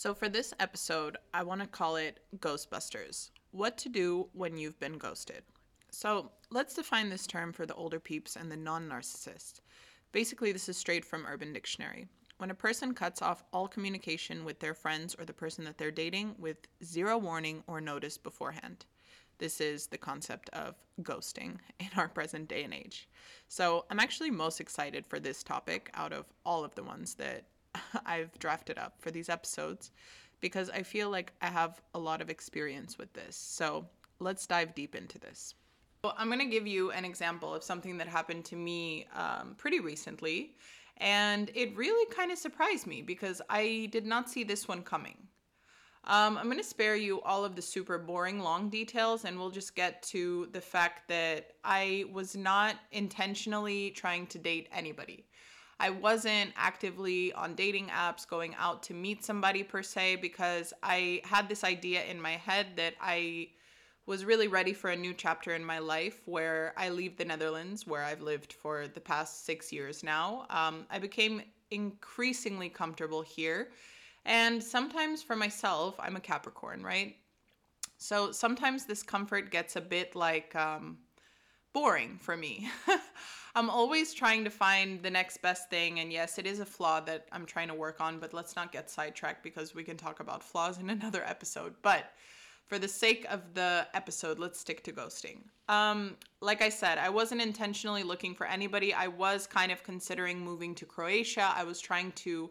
So, for this episode, I want to call it Ghostbusters What to Do When You've Been Ghosted. So, let's define this term for the older peeps and the non narcissist. Basically, this is straight from Urban Dictionary. When a person cuts off all communication with their friends or the person that they're dating with zero warning or notice beforehand. This is the concept of ghosting in our present day and age. So, I'm actually most excited for this topic out of all of the ones that I've drafted up for these episodes because I feel like I have a lot of experience with this. So let's dive deep into this. So I'm going to give you an example of something that happened to me um, pretty recently. And it really kind of surprised me because I did not see this one coming. Um, I'm going to spare you all of the super boring long details and we'll just get to the fact that I was not intentionally trying to date anybody. I wasn't actively on dating apps going out to meet somebody per se because I had this idea in my head that I was really ready for a new chapter in my life where I leave the Netherlands, where I've lived for the past six years now. Um, I became increasingly comfortable here. And sometimes for myself, I'm a Capricorn, right? So sometimes this comfort gets a bit like um, boring for me. I'm always trying to find the next best thing. And yes, it is a flaw that I'm trying to work on, but let's not get sidetracked because we can talk about flaws in another episode. But for the sake of the episode, let's stick to ghosting. Um, like I said, I wasn't intentionally looking for anybody. I was kind of considering moving to Croatia. I was trying to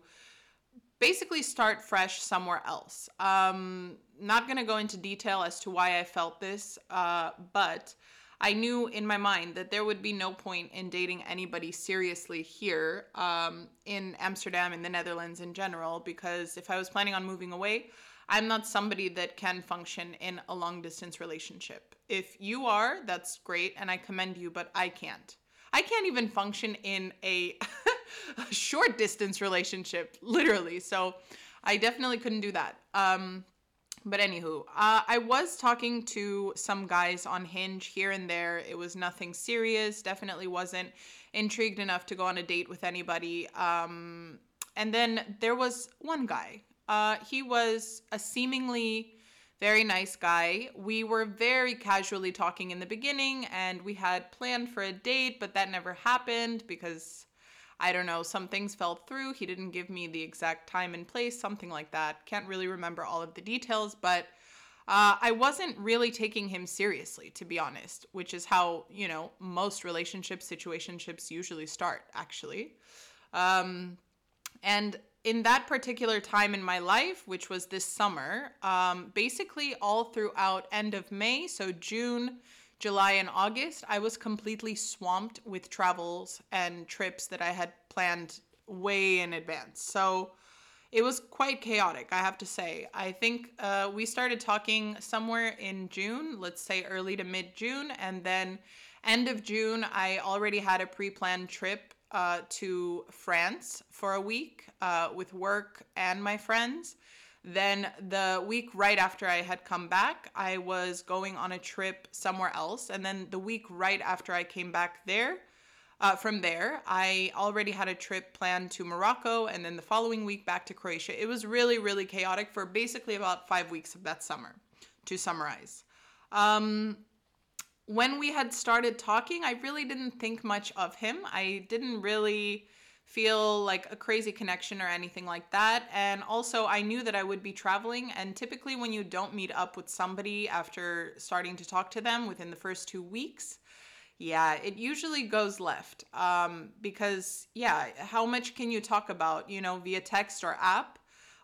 basically start fresh somewhere else. Um, not going to go into detail as to why I felt this, uh, but I knew in my mind that there would be no point in dating anybody seriously here um, in Amsterdam, in the Netherlands in general, because if I was planning on moving away, I'm not somebody that can function in a long distance relationship. If you are, that's great, and I commend you, but I can't. I can't even function in a, a short distance relationship, literally. So I definitely couldn't do that. Um, but anywho, uh, I was talking to some guys on Hinge here and there. It was nothing serious. Definitely wasn't intrigued enough to go on a date with anybody. Um, and then there was one guy. Uh, he was a seemingly very nice guy. We were very casually talking in the beginning, and we had planned for a date, but that never happened because I don't know, some things fell through. He didn't give me the exact time and place, something like that. Can't really remember all of the details, but uh, I wasn't really taking him seriously, to be honest, which is how, you know, most relationships, situationships usually start, actually. Um, and in that particular time in my life, which was this summer, um, basically all throughout end of May, so June, July and August, I was completely swamped with travels and trips that I had planned way in advance. So it was quite chaotic, I have to say. I think uh, we started talking somewhere in June, let's say early to mid June, and then end of June, I already had a pre planned trip uh, to France for a week uh, with work and my friends. Then the week right after I had come back, I was going on a trip somewhere else. And then the week right after I came back there, uh, from there, I already had a trip planned to Morocco and then the following week back to Croatia. It was really, really chaotic for basically about five weeks of that summer, to summarize. Um, when we had started talking, I really didn't think much of him. I didn't really feel like a crazy connection or anything like that. And also, I knew that I would be traveling. And typically, when you don't meet up with somebody after starting to talk to them within the first two weeks, yeah, it usually goes left. Um, because, yeah, how much can you talk about, you know, via text or app?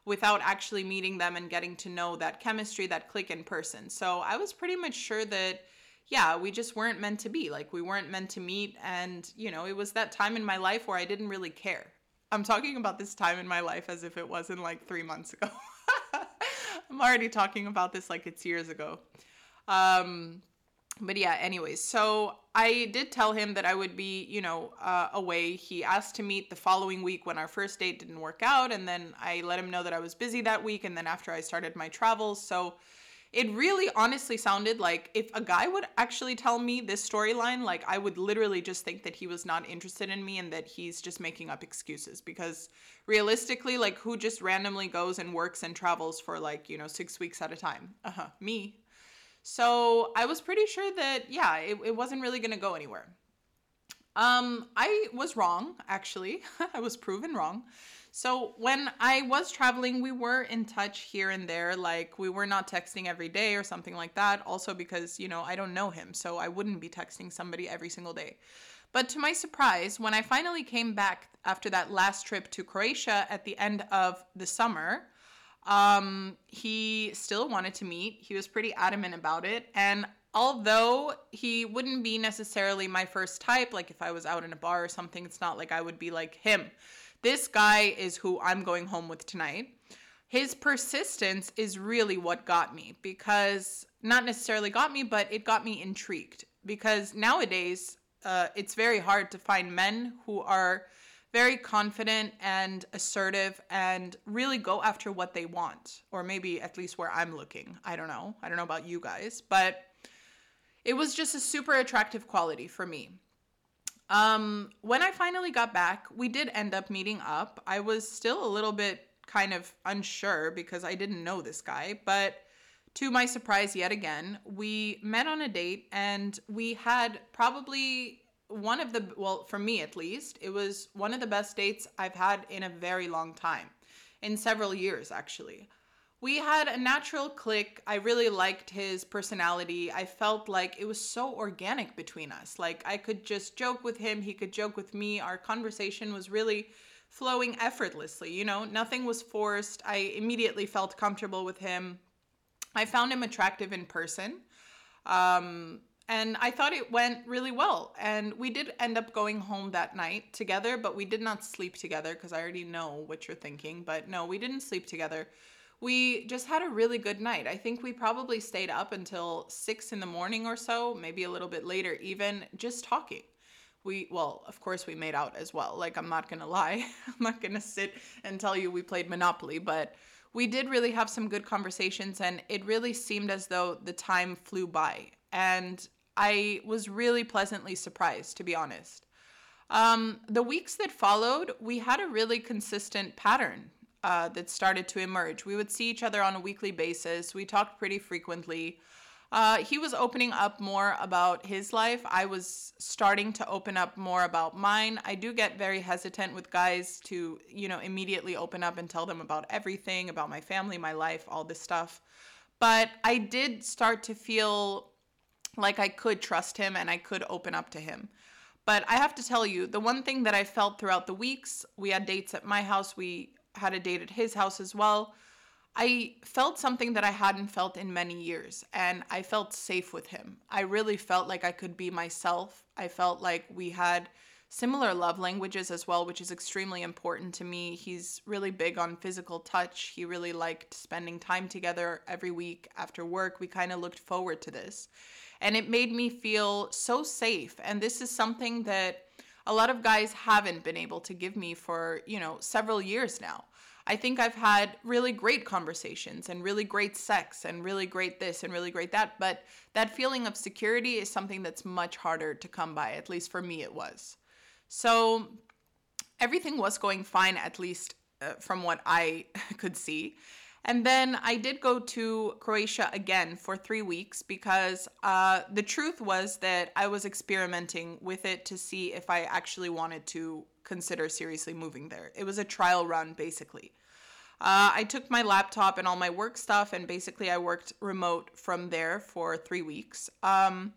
without actually meeting them and getting to know that chemistry, that click in person. So I was pretty much sure that yeah, we just weren't meant to be. Like we weren't meant to meet. And, you know, it was that time in my life where I didn't really care. I'm talking about this time in my life as if it wasn't like three months ago. I'm already talking about this like it's years ago. Um, but yeah, anyways, so I did tell him that I would be, you know, uh, away. He asked to meet the following week when our first date didn't work out. And then I let him know that I was busy that week. And then after I started my travels. So, it really honestly sounded like if a guy would actually tell me this storyline, like I would literally just think that he was not interested in me and that he's just making up excuses because realistically, like who just randomly goes and works and travels for like, you know, 6 weeks at a time? Uh-huh, me. So, I was pretty sure that yeah, it, it wasn't really to go anywhere. Um, I was wrong, actually. I was proven wrong. So when I was traveling, we were in touch here and there. Like we were not texting every day or something like that. Also because, you know, I don't know him. So I wouldn't be texting somebody every single day. But to my surprise, when I finally came back after that last trip to Croatia at the end of the summer, um, he still wanted to meet. He was pretty adamant about it. And although he wouldn't be necessarily my first type, like if I was out in a bar or something, it's not like I would be like him. This guy is who I'm going home with tonight. His persistence is really what got me because not necessarily got me, but it got me intrigued because nowadays uh, it's very hard to find men who are very confident and assertive and really go after what they want, or maybe at least where I'm looking. I don't know. I don't know about you guys, but it was just a super attractive quality for me. Um, when I finally got back, we did end up meeting up. I was still a little bit kind of unsure because I didn't know this guy, but to my surprise, yet again, we met on a date and we had probably one of the, well, for me at least, it was one of the best dates I've had in a very long time, in several years actually we had a natural click. I really liked his personality. I felt like it was so organic between us. Like I could just joke with him, he could joke with me. Our conversation was really flowing effortlessly, you know, nothing was forced. I immediately felt comfortable with him. I found him attractive in person. Um, and I thought it went really well. And we did end up going home that night together, but we did not sleep together because I already know what you're thinking. But no, we didn't sleep together we just had a really good night. I think we probably stayed up until six in the morning or so, maybe a little bit later, even just talking. We, well, of course, we made out as well. Like, I'm not gonna lie, I'm not gonna sit and tell you we played Monopoly, but we did really have some good conversations, and it really seemed as though the time flew by. And I was really pleasantly surprised, to be honest. Um, the weeks that followed, we had a really consistent pattern uh, that started to emerge. We would see each other on a weekly basis. We talked pretty frequently. Uh, he was opening up more about his life. I was starting to open up more about mine. I do get very hesitant with guys to, you know, immediately open up and tell them about everything, about my family, my life, all this stuff. But I did start to feel like I could trust him and I could open up to him. But I have to tell you, the one thing that I felt throughout the weeks, we had dates at my house, we had a date at his house as well. I felt something that I hadn't felt in many years, and I felt safe with him. I really felt like I could be myself. I felt like we had similar love languages as well, which is extremely important to me. He's really big on physical touch. He really liked spending time together every week after work. We kind of looked forward to this. And it made me feel so safe. And this is something that a lot of guys haven't been able to give me for, you know, several years now. I think I've had really great conversations and really great sex and really great this and really great that, but that feeling of security is something that's much harder to come by, at least for me it was. So everything was going fine, at least uh, from what I could see. And then I did go to Croatia again for three weeks because uh, the truth was that I was experimenting with it to see if I actually wanted to consider seriously moving there. It was a trial run, basically. Uh, I took my laptop and all my work stuff, and basically I worked remote from there for three weeks. Um,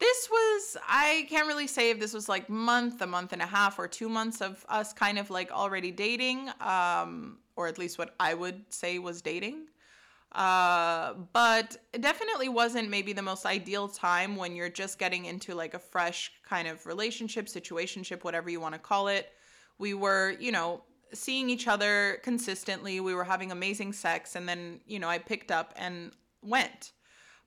this was, I can't really say if this was like month, a month and a half, or two months of us kind of like already dating. Um, or at least what I would say was dating. Uh, but it definitely wasn't maybe the most ideal time when you're just getting into like a fresh kind of relationship, situationship, whatever you want to call it. We were, you know, seeing each other consistently. We were having amazing sex. And then, you know, I picked up and went.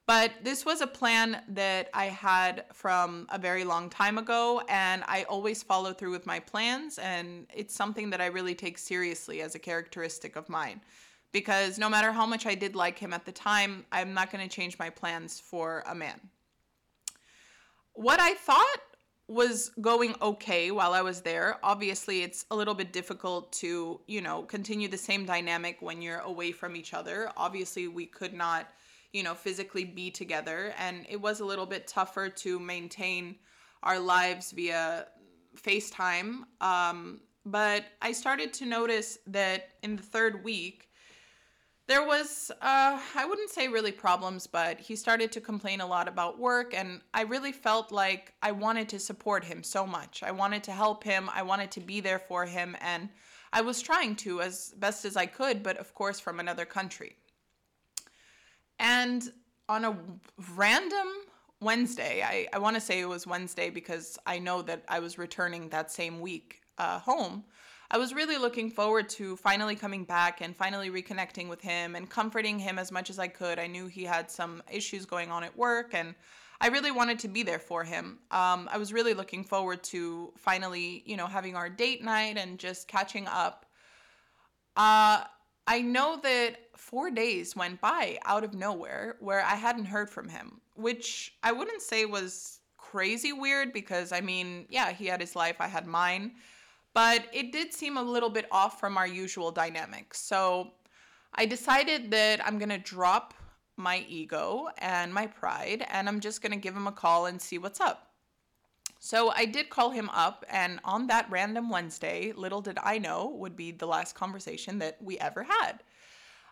But this was a plan that I had from a very long time ago, and I always follow through with my plans, and it's something that I really take seriously as a characteristic of mine. because no matter how much I did like him at the time, I'm not going to change my plans for a man. What I thought was going okay while I was there. Obviously, it's a little bit difficult to, you know, continue the same dynamic when you're away from each other. Obviously, we could not, you know, physically be together, and it was a little bit tougher to maintain our lives via FaceTime. Um, but I started to notice that in the third week, there was uh, i wouldn't say really problems but he started to complain a lot about work. And i really felt like i wanted to support him so much. I wanted to help him. I wanted to be there for him. And i was trying to as best as i could but of course from another country and on a random wednesday i, I want to say it was wednesday because i know that i was returning that same week uh, home I was really looking forward to finally coming back and finally reconnecting with him and comforting him as much as I could. I knew he had some issues going on at work and I really wanted to be there for him. Um, I was really looking forward to finally, you know, having our date night and just catching up. Uh, I know that four days went by out of nowhere where I hadn't heard from him, which I wouldn't say was crazy weird because I mean, yeah, he had his life, I had mine but it did seem a little bit off from our usual dynamic. So I decided that I'm to drop my ego and my pride and I'm just to give him a call and see what's up. So I did call him up, and on that random Wednesday, little did I know would be the last conversation that we ever had.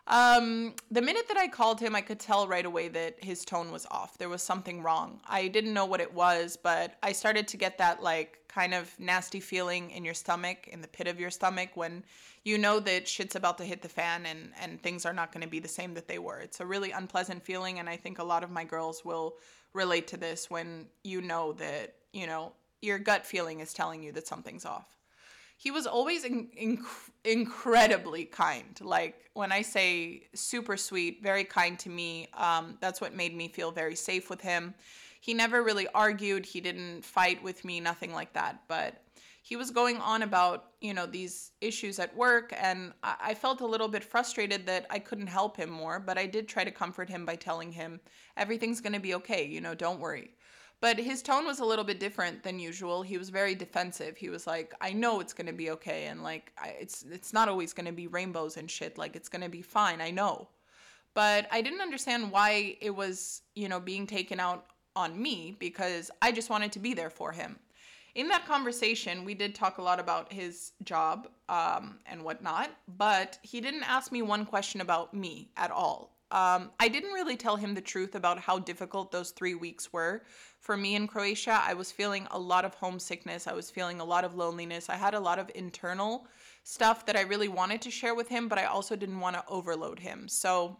Um, the minute that I called him, I could tell right away that his tone was off. There was something wrong. I didn't know what it was, but I started to get that like kind of nasty feeling in your stomach, in the pit of your stomach, when you know that shit's about to hit the fan and and things are not going to be the same that they were. It's a really unpleasant feeling, and I think a lot of my girls will relate to this when you know that you know your gut feeling is telling you that something's off he was always in, inc- incredibly kind. Like when I say super sweet, very kind to me, um, that's what made me feel very safe with him. He never really argued, he didn't fight with me, nothing like that. But he was going on about, you know, these issues at work, and I, I felt a little bit frustrated that I couldn't help him more. But I did try to comfort him by telling him, everything's going to be okay, you know, don't worry. But his tone was a little bit different than usual. He was very defensive. He was like, "I know it's gonna be okay, and like, I, it's it's not always gonna be rainbows and shit. Like, it's gonna be fine. I know." But I didn't understand why it was, you know, being taken out on me because I just wanted to be there for him. In that conversation, we did talk a lot about his job um, and whatnot, but he didn't ask me one question about me at all. Um, I didn't really tell him the truth about how difficult those three weeks were for me in Croatia. I was feeling a lot of homesickness. I was feeling a lot of loneliness. I had a lot of internal stuff that I really wanted to share with him, but I also didn't want to overload him. So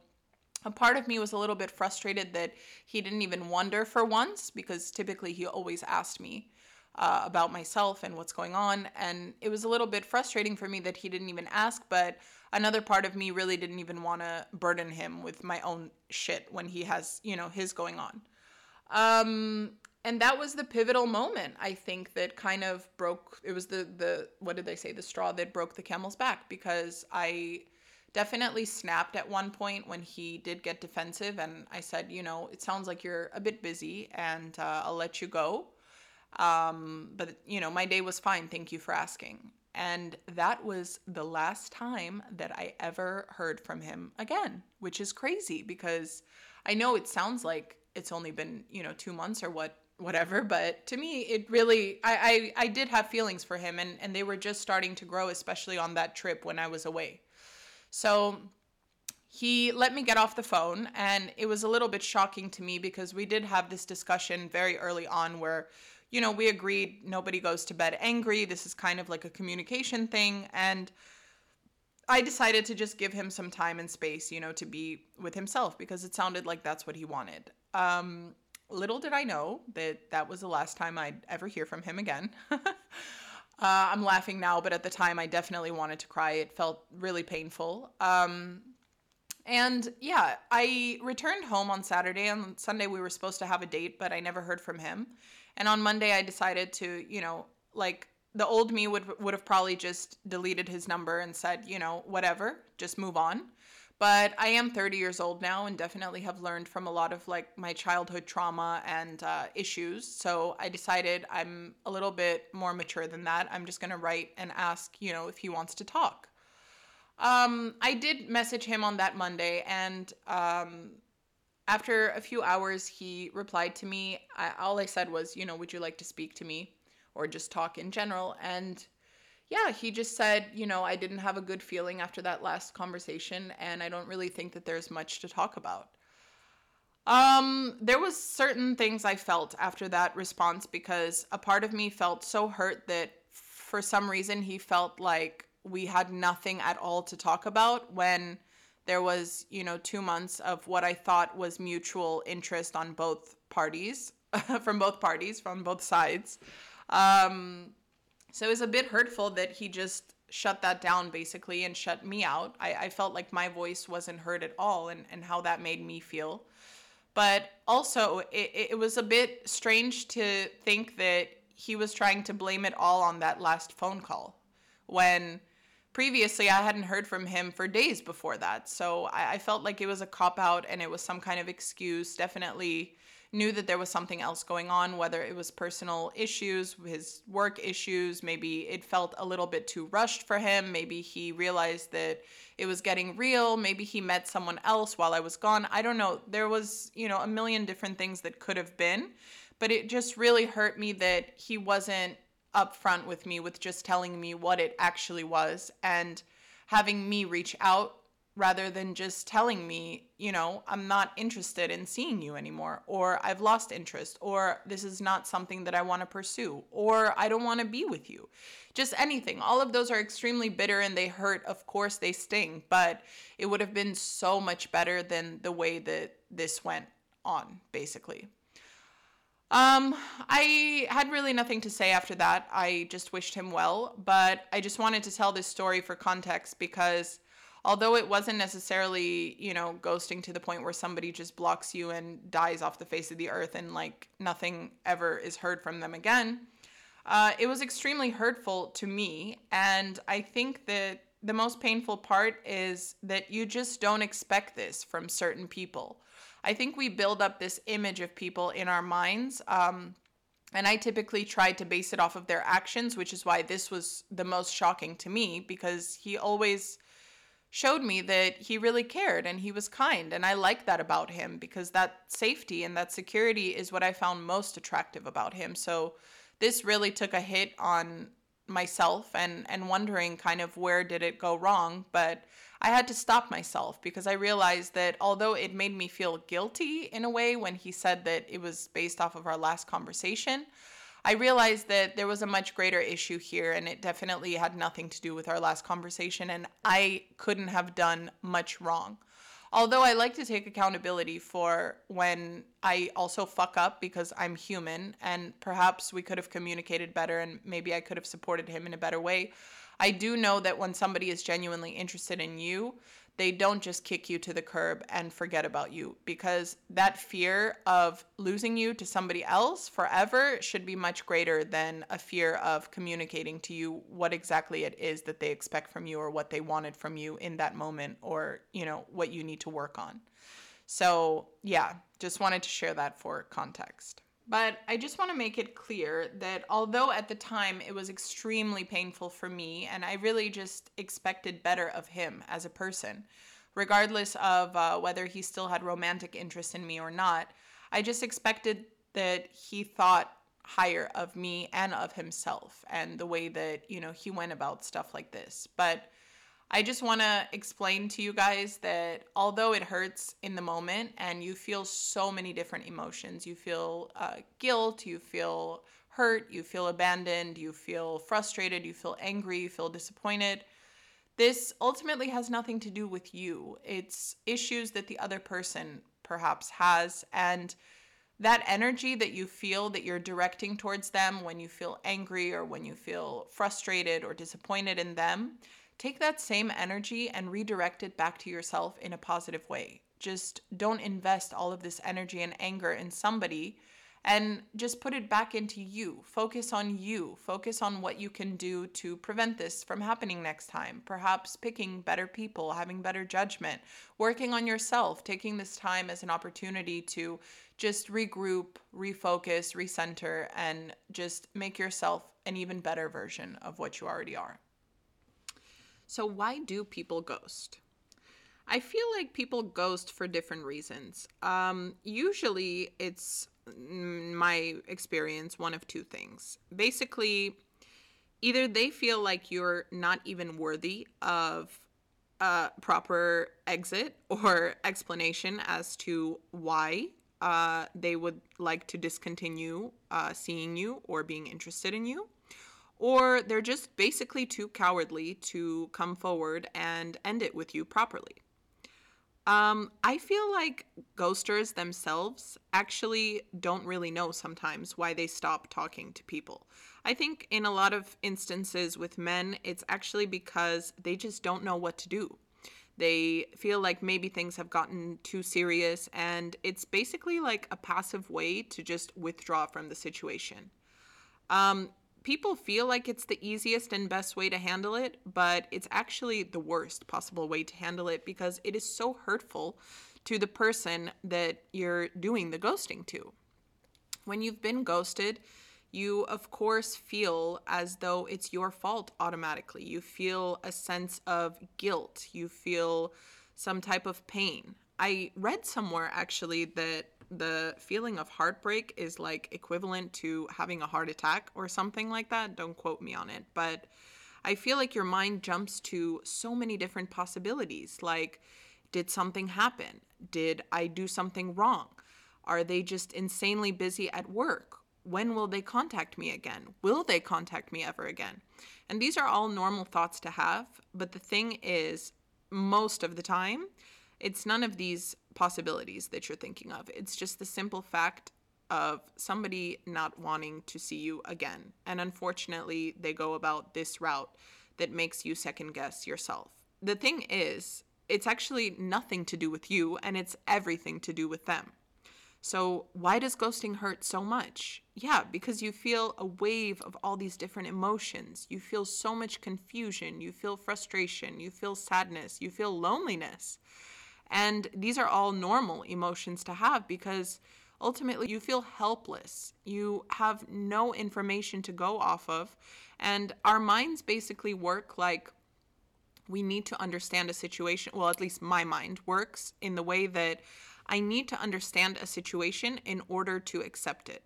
a part of me was a little bit frustrated that he didn't even wonder for once because typically he always asked me uh, about myself and what's going on. And it was a little bit frustrating for me that he didn't even ask, but another part of me really didn't even want to burden him with my own shit when he has, you know, his going on. Um, and that was the pivotal moment i think that kind of broke it was the the what did they say the straw that broke the camel's back because i definitely snapped at one point when he did get defensive and i said you know it sounds like you're a bit busy and uh, i'll let you go um, but you know my day was fine. Thank you for asking. And that was the last time that I ever heard from him again, which is crazy because I know it sounds like it's only been, you know, two months or what whatever but to me it really I, I i did have feelings for him and and they were just starting to grow especially on that trip when i was away. So he let me get off the phone and it was a little bit shocking to me because we did have this discussion very early on where you know, we agreed nobody goes to bed angry. This is kind of like a communication thing. And I decided to just give him some time and space, you know, to be with himself because it sounded like that's what he wanted. Um, little did I know that that was the last time I'd ever hear from him again. uh, I'm laughing now, but at the time I definitely wanted to cry. It felt really painful. Um, and yeah, I returned home on Saturday. On Sunday, we were supposed to have a date, but I never heard from him. And on Monday, I decided to, you know, like the old me would would have probably just deleted his number and said, you know, whatever, just move on. But I am 30 years old now and definitely have learned from a lot of like my childhood trauma and uh, issues. So I decided I'm a little bit more mature than that. I'm just to write and ask, you know, if he wants to talk. Um, I did message him on that Monday, and um, after a few hours, he replied to me. I, all I said was, you know, would you like to speak to me or just talk in general? And yeah, he just said, you know, I didn't have a good feeling after that last conversation, and I don't really think that there's much to talk about. Um, there was certain things I felt after that response because a part of me felt so hurt that for some reason he felt like we had nothing at all to talk about when there was, you know, 2 months of what I thought was mutual interest on both parties, from both parties, from both sides. Um, so it was a bit hurtful that he just shut that down basically and shut me out. I, I felt like my voice wasn't heard at all and, and how that made me feel. But also, it, it was a bit strange to think that he was trying to blame it all on that last phone call when previously I hadn't heard from him for days before that. So I, I felt like it was a cop out and it was some kind of excuse. Definitely knew that there was something else going on, whether it was personal issues, his work issues, maybe it felt a little bit too rushed for him, maybe he realized that it was getting real, maybe he met someone else while I was gone. I don't know. There was, you know, a million different things that could have been, but it just really hurt me that he wasn't upfront with me with just telling me what it actually was and having me reach out rather than just telling me, you know, I'm not interested in seeing you anymore, or I've lost interest, or this is not something that I want to pursue, or I don't want to be with you. Just anything. All of those are extremely bitter and they hurt. Of course, they sting, but it would have been so much better than the way that this went on, basically. Um, I had really nothing to say after that. I just wished him well, but I just wanted to tell this story for context because although it wasn't necessarily, you know, ghosting to the point where somebody just blocks you and dies off the face of the earth and like nothing ever is heard from them again, uh, it was extremely hurtful to me. And I think that the most painful part is that you just don't expect this from certain people. I think we build up this image of people in our minds. Um, and I typically tried to base it off of their actions, which is why this was the most shocking to me because he always showed me that he really cared and he was kind. And I like that about him because that safety and that security is what I found most attractive about him. So this really took a hit on myself and and wondering kind of where did it go wrong but i had to stop myself because i realized that although it made me feel guilty in a way when he said that it was based off of our last conversation I realized that there was a much greater issue here, and it definitely had nothing to do with our last conversation, and I couldn't have done much wrong. Although I like to take accountability for when I also fuck up because I'm human, and perhaps we could have communicated better, and maybe I could have supported him in a better way. I do know that when somebody is genuinely interested in you, they don't just kick you to the curb and forget about you because that fear of losing you to somebody else forever should be much greater than a fear of communicating to you what exactly it is that they expect from you or what they wanted from you in that moment or, you know, what you need to work on. So, yeah, just wanted to share that for context. But I just want to make it clear that although at the time it was extremely painful for me, and I really just expected better of him as a person, regardless of uh, whether he still had romantic interest in me or not, I just expected that he thought higher of me and of himself and the way that, you know, he went about stuff like this. But I just want to explain to you guys that although it hurts in the moment and you feel so many different emotions, you feel uh, guilt, you feel hurt, you feel abandoned, you feel frustrated, you feel angry, you feel disappointed. This ultimately has nothing to do with you. It's issues that the other person perhaps has. And that energy that you feel that you're directing towards them when you feel angry or when you feel frustrated or disappointed in them take that same energy and redirect it back to yourself in a positive way. Just don't invest all of this energy and anger in somebody and just put it back into you. Focus on you. Focus on what you can do to prevent this from happening next time. Perhaps picking better people, having better judgment, working on yourself, taking this time as an opportunity to just regroup, refocus, recenter, and just make yourself an even better version of what you already are. So, why do people ghost? I feel like people ghost for different reasons. Um, usually, it's my experience one of two things. Basically, either they feel like you're not even worthy of a proper exit or explanation as to why uh, they would like to discontinue uh, seeing you or being interested in you. Or they're just basically too cowardly to come forward and end it with you properly. Um, I feel like ghosters themselves actually don't really know sometimes why they stop talking to people. I think in a lot of instances with men, it's actually because they just don't know what to do. They feel like maybe things have gotten too serious, and it's basically like a passive way to just withdraw from the situation. Um, people feel like it's the easiest and best way to handle it, but it's actually the worst possible way to handle it because it is so hurtful to the person that you're doing the ghosting to. When you've been ghosted, you of course feel as though it's your fault automatically. You feel a sense of guilt, you feel some type of pain. I read somewhere actually that the feeling of heartbreak is like equivalent to having a heart attack or something like that. Don't quote me on it, but I feel like your mind jumps to so many different possibilities like did something happen? Did I do something wrong? Are they just insanely busy at work? When will they contact me again? Will they contact me ever again? And these are all normal thoughts to have, but the thing is, most of the time, it's none of these possibilities that you're thinking of. It's just the simple fact of somebody not wanting to see you again. And unfortunately, they go about this route that makes you second guess yourself. The thing is, it's actually nothing to do with you and it's everything to do with them. So, why does ghosting hurt so much? Yeah, because you feel a wave of all these different emotions. You feel so much confusion. You feel frustration. You feel sadness. You feel loneliness. And these are all normal emotions to have because ultimately you feel helpless. You have no information to go off of. And our minds basically work like we need to understand a situation. Well, at least my mind works in the way that I need to understand a situation in order to accept it.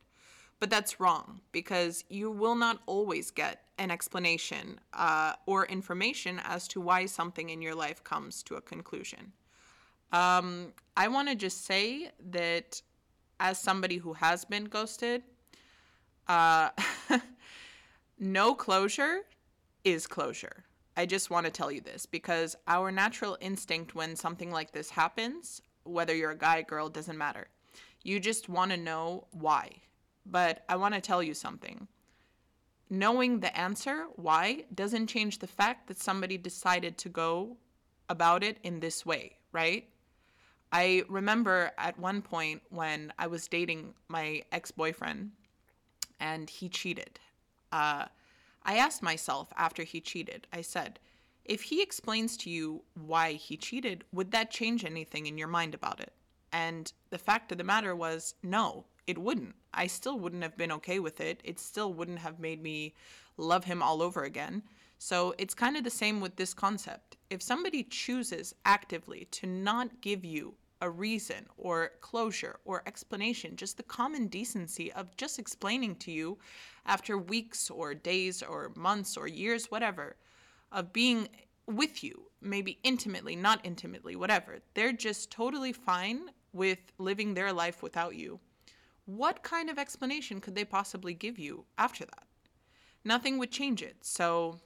But that's wrong because you will not always get an explanation uh, or information as to why something in your life comes to a conclusion. Um, I want to just say that as somebody who has been ghosted, uh, no closure is closure. I just want to tell you this because our natural instinct when something like this happens, whether you're a guy, girl, doesn't matter. You just want to know why. But I want to tell you something. Knowing the answer, why, doesn't change the fact that somebody decided to go about it in this way, right? I remember at one point when I was dating my ex boyfriend and he cheated. Uh, I asked myself after he cheated, I said, if he explains to you why he cheated, would that change anything in your mind about it? And the fact of the matter was, no, it wouldn't. I still wouldn't have been okay with it. It still wouldn't have made me love him all over again. So it's kind of the same with this concept. If somebody chooses actively to not give you a reason or closure or explanation, just the common decency of just explaining to you after weeks or days or months or years, whatever, of being with you, maybe intimately, not intimately, whatever. They're just totally fine with living their life without you. What kind of explanation could they possibly give you after that? Nothing would change it. So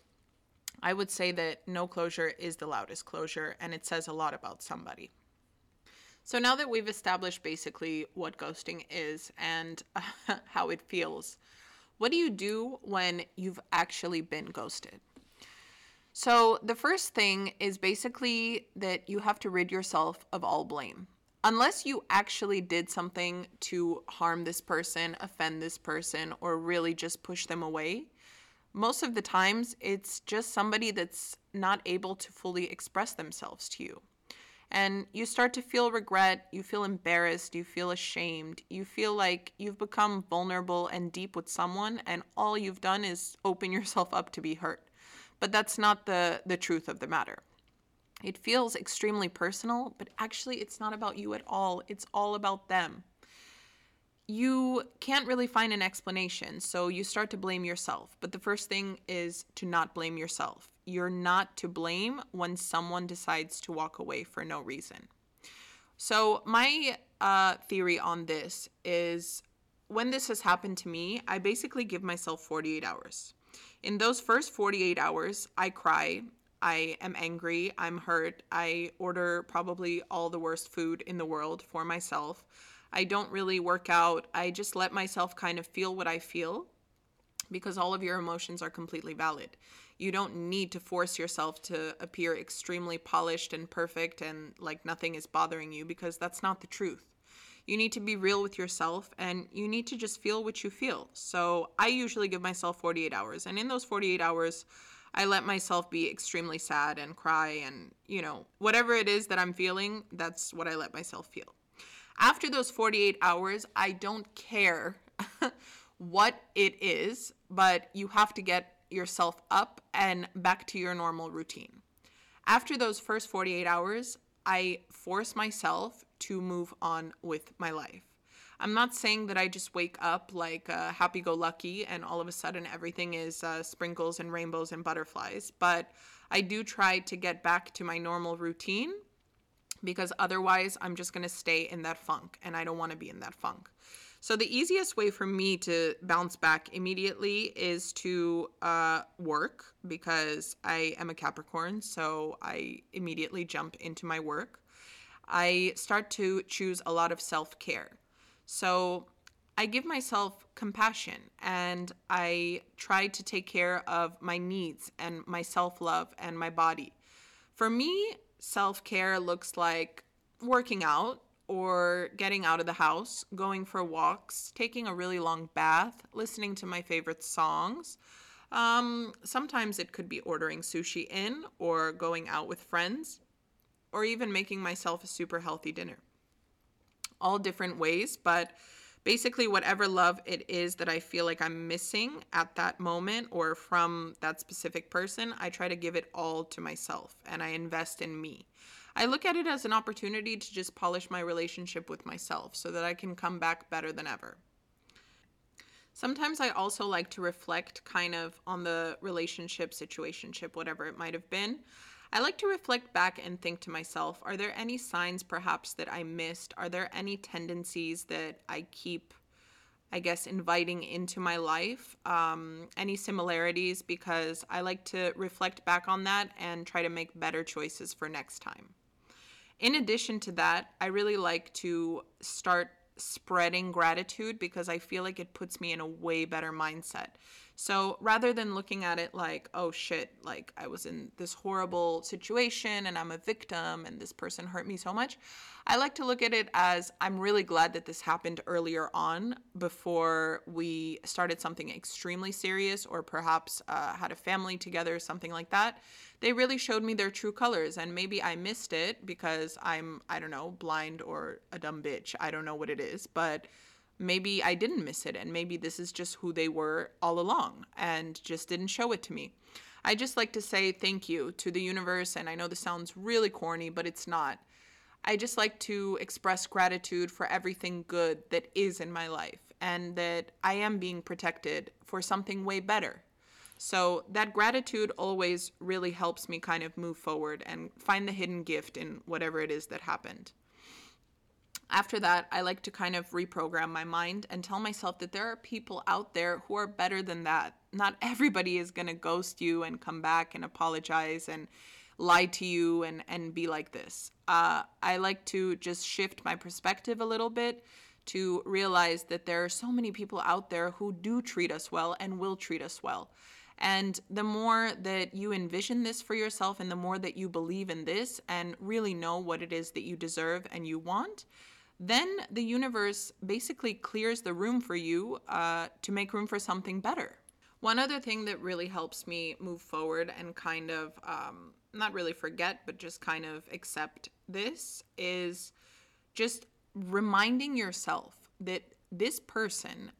I would say that no closure is the loudest closure, and it says a lot about somebody. So now that we've established basically what ghosting is and uh, how it feels, what do you do when you've actually been ghosted? So the first thing is basically that you have to rid yourself of all blame. unless you actually did something to harm this person, offend this person, or really just push them away, most of the times it's just somebody that's not able to fully express themselves to you. And you start to feel regret, you feel embarrassed, you feel ashamed, you feel like you've become vulnerable and deep with someone, and all you've done is open yourself up to be hurt. But that's not the, the truth of the matter. It feels extremely personal, but actually, it's not about you at all. It's all about them. You can't really find an explanation, so you start to blame yourself. But the first thing is to not blame yourself. You're not to blame when someone decides to walk away for no reason. So, my uh, theory on this is when this has happened to me, I basically give myself 48 hours. In those first 48 hours, I cry, I am angry, I'm hurt, I order probably all the worst food in the world for myself. I don't really work out. I just let myself kind of feel what I feel because all of your emotions are completely valid. You don't need to force yourself to appear extremely polished and perfect and like nothing is bothering you because that's not the truth. You need to be real with yourself and you need to just feel what you feel. So I usually give myself 48 hours. And in those 48 hours, I let myself be extremely sad and cry and, you know, whatever it is that I'm feeling, that's what I let myself feel. After those 48 hours, I don't care what it is, but you have to get yourself up and back to your normal routine. After those first 48 hours, I force myself to move on with my life. I'm not saying that I just wake up like uh, happy go lucky and all of a sudden everything is uh, sprinkles and rainbows and butterflies, but I do try to get back to my normal routine because otherwise I'm just going to stay in that funk and I don't want to be in that funk. So, the easiest way for me to bounce back immediately is to uh, work because I am a Capricorn, so I immediately jump into my work. I start to choose a lot of self care. So I give myself compassion and I try to take care of my needs and my self love and my body. For me, self care looks like working out or getting out of the house, going for walks, taking a really long bath, listening to my favorite songs. Um, sometimes it could be ordering sushi in or going out with friends or even making myself a super healthy dinner all different ways, but basically whatever love it is that I feel like I'm missing at that moment or from that specific person, I try to give it all to myself and I invest in me. I look at it as an opportunity to just polish my relationship with myself so that I can come back better than ever. Sometimes I also like to reflect kind of on the relationship, situationship, whatever it might have been. I like to reflect back and think to myself are there any signs perhaps that I missed? Are there any tendencies that I keep, I guess, inviting into my life? Um, any similarities? Because I like to reflect back on that and try to make better choices for next time. In addition to that, I really like to start spreading gratitude because I feel like it puts me in a way better mindset. So rather than looking at it like, oh shit, like I was in this horrible situation and I'm a victim and this person hurt me so much, I like to look at it as I'm really glad that this happened earlier on before we started something extremely serious or perhaps uh, had a family together, something like that. They really showed me their true colors and maybe I missed it because I'm, I don't know, blind or a dumb bitch. I don't know what it is, but maybe I didn't miss it and maybe this is just who they were all along and just didn't show it to me. I just like to say thank you to the universe and I know this sounds really corny but it's not. I just like to express gratitude for everything good that is in my life and that I am being protected for something way better. So that gratitude always really helps me kind of move forward and find the hidden gift in whatever it is that happened. After that, I like to kind of reprogram my mind and tell myself that there are people out there who are better than that. Not everybody is going to ghost you and come back and apologize and lie to you and, and be like this. Uh, I like to just shift my perspective a little bit to realize that there are so many people out there who do treat us well and will treat us well. And the more that you envision this for yourself and the more that you believe in this and really know what it is that you deserve and you want, then the universe basically clears the room for you uh, to make room for something better. One other thing that really helps me move forward and kind of um, not really forget, but just kind of accept this is just reminding yourself that this person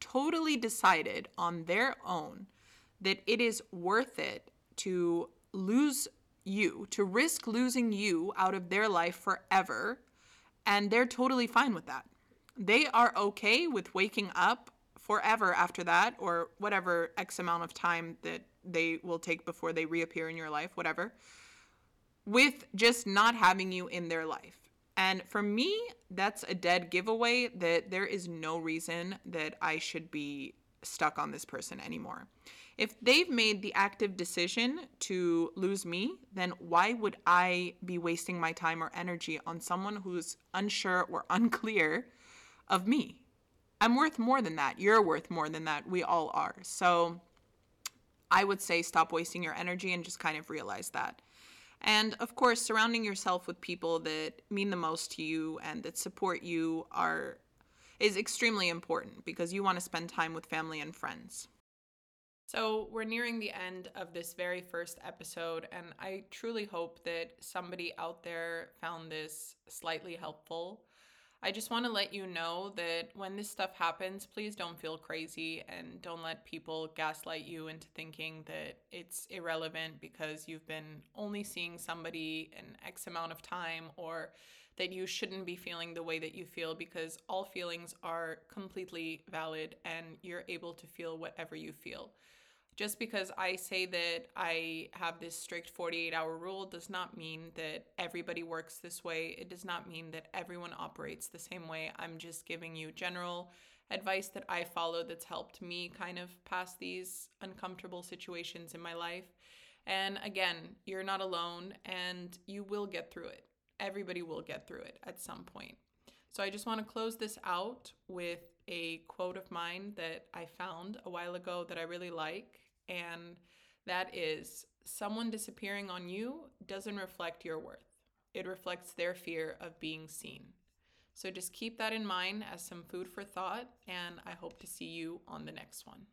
totally decided on their own that it is worth it to lose you, to risk losing you out of their life forever. And they're totally fine with that. They are okay with waking up forever after that, or whatever X amount of time that they will take before they reappear in your life, whatever, with just not having you in their life. And for me, that's a dead giveaway that there is no reason that I should be stuck on this person anymore. If they've made the active decision to lose me, then why would I be wasting my time or energy on someone who's unsure or unclear of me? I'm worth more than that. You're worth more than that. We all are. So I would say stop wasting your energy and just kind of realize that. And of course, surrounding yourself with people that mean the most to you and that support you are is extremely important because you want to spend time with family and friends. So, we're nearing the end of this very first episode, and I truly hope that somebody out there found this slightly helpful. I just want to let you know that when this stuff happens, please don't feel crazy and don't let people gaslight you into thinking that it's irrelevant because you've been only seeing somebody an X amount of time or that you shouldn't be feeling the way that you feel because all feelings are completely valid and you're able to feel whatever you feel. Just because I say that I have this strict 48 hour rule does not mean that everybody works this way. It does not mean that everyone operates the same way. I'm just giving you general advice that I follow that's helped me kind of pass these uncomfortable situations in my life. And again, you're not alone and you will get through it everybody will get through it at some point. So I just want to close this out with a quote of mine that I found a while ago that I really like. And that is someone disappearing on you doesn't reflect your worth, it reflects their fear of being seen. So just keep that in mind as some food for thought, and I hope to see you on the next one.